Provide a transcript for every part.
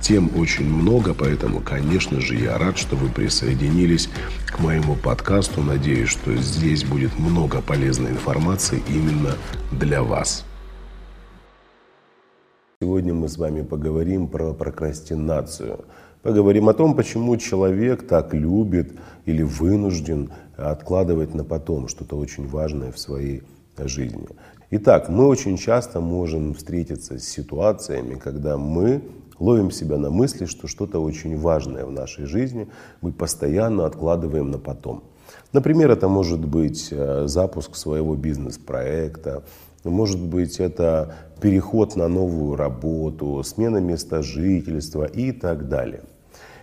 Тем очень много, поэтому, конечно же, я рад, что вы присоединились к моему подкасту. Надеюсь, что здесь будет много полезной информации именно для вас. Сегодня мы с вами поговорим про прокрастинацию. Поговорим о том, почему человек так любит или вынужден откладывать на потом что-то очень важное в своей жизни. Итак, мы очень часто можем встретиться с ситуациями, когда мы ловим себя на мысли, что что-то очень важное в нашей жизни мы постоянно откладываем на потом. Например, это может быть э, запуск своего бизнес-проекта, может быть это переход на новую работу, смена места жительства и так далее.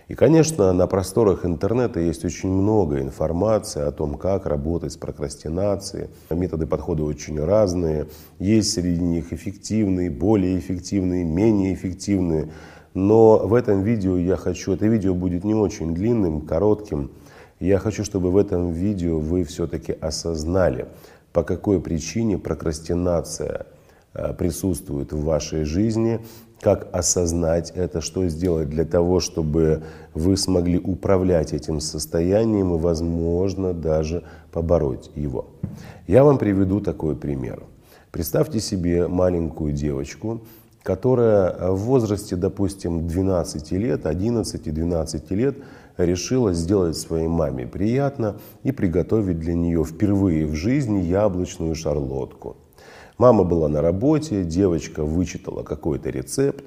И, конечно, на просторах интернета есть очень много информации о том, как работать с прокрастинацией. Методы подхода очень разные. Есть среди них эффективные, более эффективные, менее эффективные. Но в этом видео я хочу, это видео будет не очень длинным, коротким. Я хочу, чтобы в этом видео вы все-таки осознали, по какой причине прокрастинация э, присутствует в вашей жизни, как осознать это, что сделать для того, чтобы вы смогли управлять этим состоянием и, возможно, даже побороть его. Я вам приведу такой пример. Представьте себе маленькую девочку, которая в возрасте, допустим, 12 лет, 11-12 лет решила сделать своей маме приятно и приготовить для нее впервые в жизни яблочную шарлотку – Мама была на работе, девочка вычитала какой-то рецепт,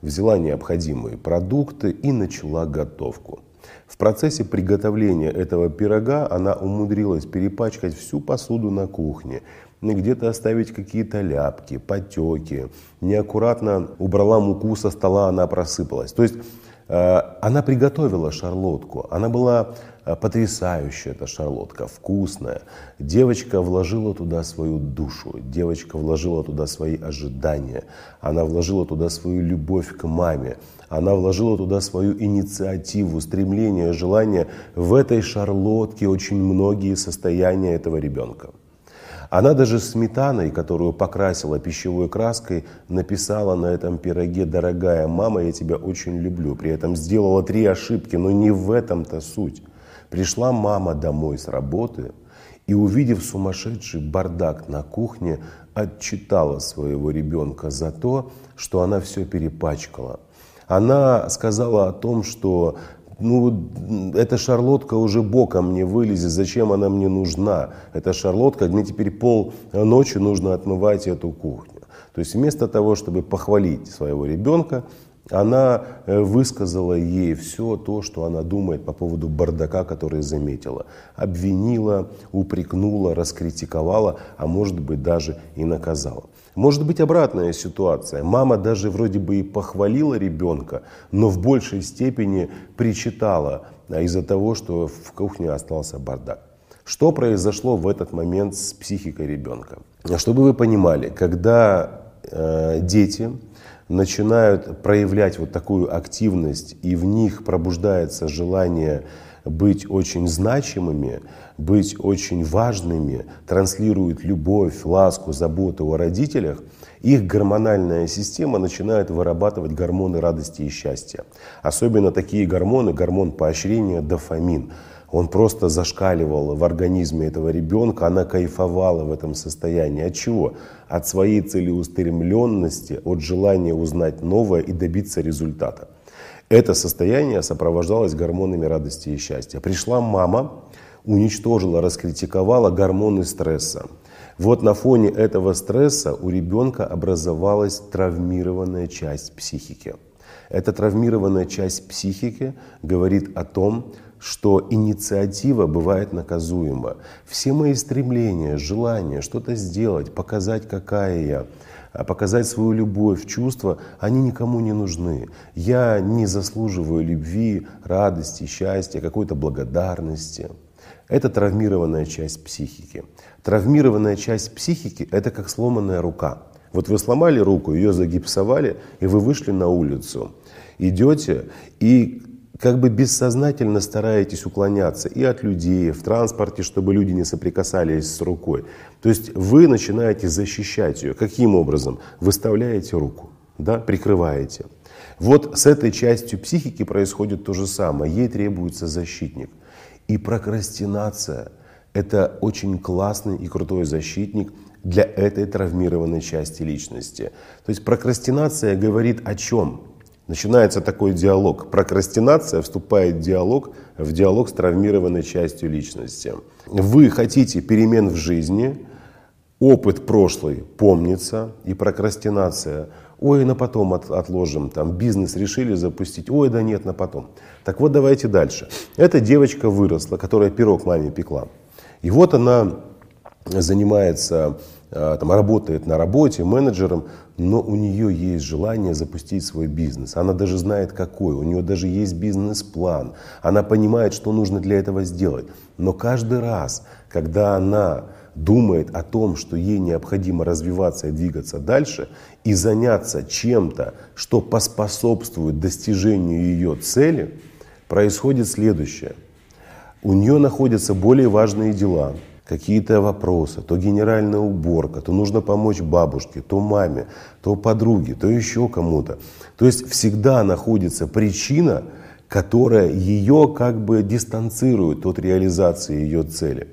взяла необходимые продукты и начала готовку. В процессе приготовления этого пирога она умудрилась перепачкать всю посуду на кухне, где-то оставить какие-то ляпки, потеки, неаккуратно убрала муку со стола, она просыпалась. То есть э, она приготовила шарлотку, она была потрясающая эта шарлотка, вкусная. Девочка вложила туда свою душу, девочка вложила туда свои ожидания, она вложила туда свою любовь к маме, она вложила туда свою инициативу, стремление, желание. В этой шарлотке очень многие состояния этого ребенка. Она даже сметаной, которую покрасила пищевой краской, написала на этом пироге «Дорогая мама, я тебя очень люблю». При этом сделала три ошибки, но не в этом-то суть. Пришла мама домой с работы и, увидев сумасшедший бардак на кухне, отчитала своего ребенка за то, что она все перепачкала. Она сказала о том, что ну, эта шарлотка уже боком не вылезет, зачем она мне нужна? Эта шарлотка, мне теперь пол ночи нужно отмывать эту кухню. То есть вместо того, чтобы похвалить своего ребенка, она э, высказала ей все то, что она думает по поводу бардака, который заметила. Обвинила, упрекнула, раскритиковала, а может быть даже и наказала. Может быть обратная ситуация. Мама даже вроде бы и похвалила ребенка, но в большей степени причитала а, из-за того, что в кухне остался бардак. Что произошло в этот момент с психикой ребенка? Чтобы вы понимали, когда э, дети начинают проявлять вот такую активность, и в них пробуждается желание быть очень значимыми, быть очень важными, транслируют любовь, ласку, заботу о родителях, их гормональная система начинает вырабатывать гормоны радости и счастья. Особенно такие гормоны, гормон поощрения, дофамин – он просто зашкаливал в организме этого ребенка, она кайфовала в этом состоянии. От чего? От своей целеустремленности, от желания узнать новое и добиться результата. Это состояние сопровождалось гормонами радости и счастья. Пришла мама, уничтожила, раскритиковала гормоны стресса. Вот на фоне этого стресса у ребенка образовалась травмированная часть психики. Эта травмированная часть психики говорит о том, что инициатива бывает наказуема. Все мои стремления, желания что-то сделать, показать, какая я, а показать свою любовь, чувства, они никому не нужны. Я не заслуживаю любви, радости, счастья, какой-то благодарности. Это травмированная часть психики. Травмированная часть психики – это как сломанная рука. Вот вы сломали руку, ее загипсовали, и вы вышли на улицу. Идете, и как бы бессознательно стараетесь уклоняться и от людей, в транспорте, чтобы люди не соприкасались с рукой. То есть вы начинаете защищать ее. Каким образом? Выставляете руку, да, прикрываете. Вот с этой частью психики происходит то же самое. Ей требуется защитник. И прокрастинация – это очень классный и крутой защитник для этой травмированной части личности. То есть прокрастинация говорит о чем? Начинается такой диалог. Прокрастинация вступает в диалог, в диалог с травмированной частью личности. Вы хотите перемен в жизни, опыт прошлый помнится, и прокрастинация. Ой, на потом от, отложим, там бизнес решили запустить, ой, да нет, на потом. Так вот, давайте дальше. Эта девочка выросла, которая пирог маме пекла. И вот она занимается там, работает на работе менеджером, но у нее есть желание запустить свой бизнес. Она даже знает какой, у нее даже есть бизнес-план. Она понимает, что нужно для этого сделать. Но каждый раз, когда она думает о том, что ей необходимо развиваться и двигаться дальше, и заняться чем-то, что поспособствует достижению ее цели, происходит следующее. У нее находятся более важные дела – какие-то вопросы, то генеральная уборка, то нужно помочь бабушке, то маме, то подруге, то еще кому-то. То есть всегда находится причина, которая ее как бы дистанцирует от реализации ее цели.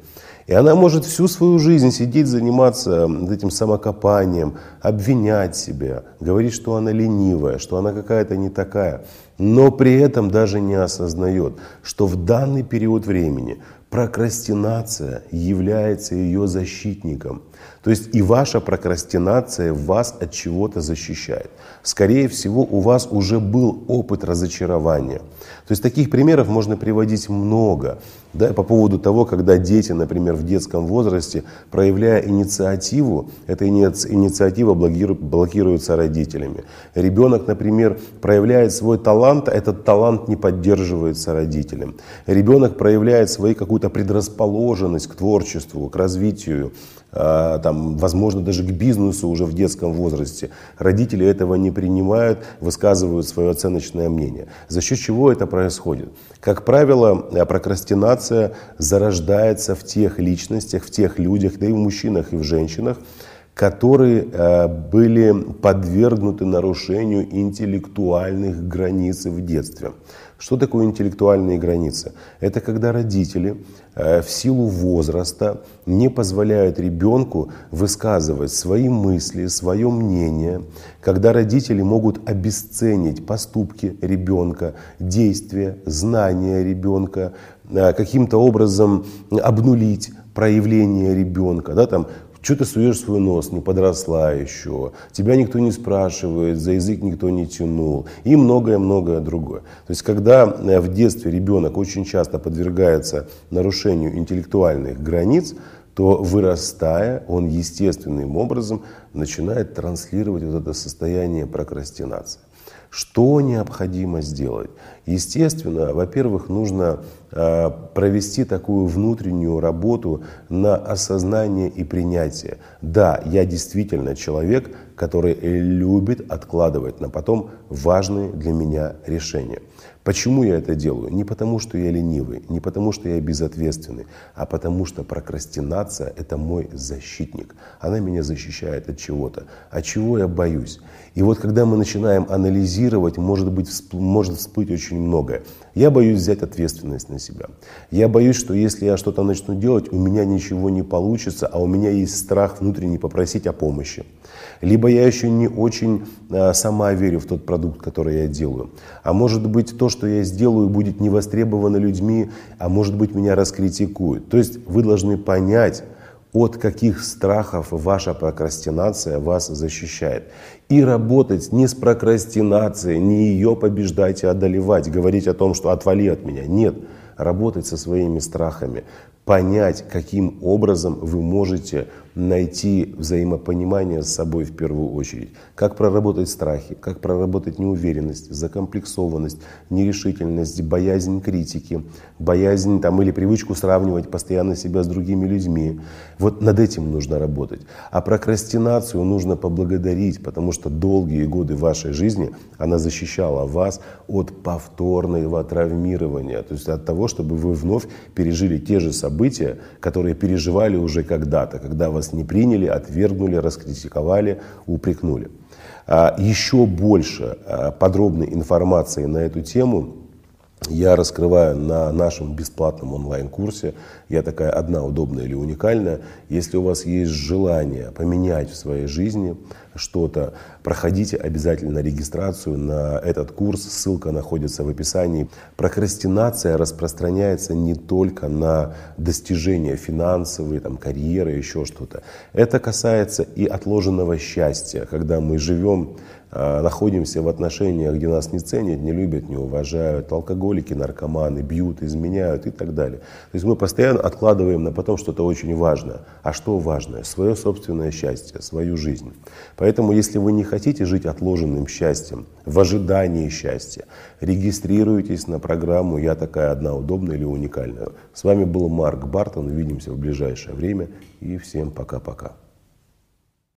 И она может всю свою жизнь сидеть, заниматься этим самокопанием, обвинять себя, говорить, что она ленивая, что она какая-то не такая, но при этом даже не осознает, что в данный период времени прокрастинация является ее защитником. То есть и ваша прокрастинация вас от чего-то защищает. Скорее всего, у вас уже был опыт разочарования. То есть таких примеров можно приводить много. Да, по поводу того, когда дети, например, в детском возрасте, проявляя инициативу, эта инициатива блокируется родителями. Ребенок, например, проявляет свой талант, этот талант не поддерживается родителем. Ребенок проявляет свою какую-то предрасположенность к творчеству, к развитию, а, там, возможно, даже к бизнесу уже в детском возрасте. Родители этого не принимают, высказывают свое оценочное мнение. За счет чего это происходит? Как правило, э, прокрастинация зарождается в тех личностях, в тех людях, да и в мужчинах, и в женщинах, которые э, были подвергнуты нарушению интеллектуальных границ в детстве. Что такое интеллектуальные границы? Это когда родители э, в силу возраста не позволяют ребенку высказывать свои мысли, свое мнение, когда родители могут обесценить поступки ребенка, действия, знания ребенка, э, каким-то образом обнулить проявление ребенка, да, там, что ты суешь свой нос, не подросла еще, тебя никто не спрашивает, за язык никто не тянул и многое-многое другое. То есть, когда э, в детстве ребенок очень часто подвергается нарушению интеллектуальных границ, то вырастая, он естественным образом начинает транслировать вот это состояние прокрастинации. Что необходимо сделать? Естественно, во-первых, нужно э, провести такую внутреннюю работу на осознание и принятие. Да, я действительно человек, который любит откладывать на потом важные для меня решения. Почему я это делаю? Не потому, что я ленивый, не потому, что я безответственный, а потому, что прокрастинация – это мой защитник. Она меня защищает от чего-то. От чего я боюсь? И вот когда мы начинаем анализировать, может, быть, может всплыть очень многое. Я боюсь взять ответственность на себя. Я боюсь, что если я что-то начну делать, у меня ничего не получится, а у меня есть страх внутренний попросить о помощи. Либо я еще не очень а, сама верю в тот продукт, который я делаю. А может быть, то, что я сделаю, будет не востребовано людьми, а может быть, меня раскритикуют. То есть вы должны понять, от каких страхов ваша прокрастинация вас защищает. И работать не с прокрастинацией, не ее побеждать и одолевать, говорить о том, что отвали от меня. Нет, работать со своими страхами, понять, каким образом вы можете найти взаимопонимание с собой в первую очередь. Как проработать страхи, как проработать неуверенность, закомплексованность, нерешительность, боязнь критики, боязнь там, или привычку сравнивать постоянно себя с другими людьми. Вот над этим нужно работать. А прокрастинацию нужно поблагодарить, потому что долгие годы вашей жизни она защищала вас от повторного травмирования, то есть от того, чтобы вы вновь пережили те же события, которые переживали уже когда-то, когда вас не приняли, отвергнули, раскритиковали, упрекнули. А, еще больше а, подробной информации на эту тему я раскрываю на нашем бесплатном онлайн-курсе. Я такая одна удобная или уникальная. Если у вас есть желание поменять в своей жизни что-то, проходите обязательно регистрацию на этот курс. Ссылка находится в описании. Прокрастинация распространяется не только на достижения финансовые, там, карьеры, еще что-то. Это касается и отложенного счастья, когда мы живем находимся в отношениях, где нас не ценят, не любят, не уважают, алкоголики, наркоманы, бьют, изменяют и так далее. То есть мы постоянно откладываем на потом что-то очень важное. А что важное? Свое собственное счастье, свою жизнь. Поэтому, если вы не хотите жить отложенным счастьем, в ожидании счастья, регистрируйтесь на программу «Я такая одна удобная или уникальная». С вами был Марк Бартон. Увидимся в ближайшее время. И всем пока-пока.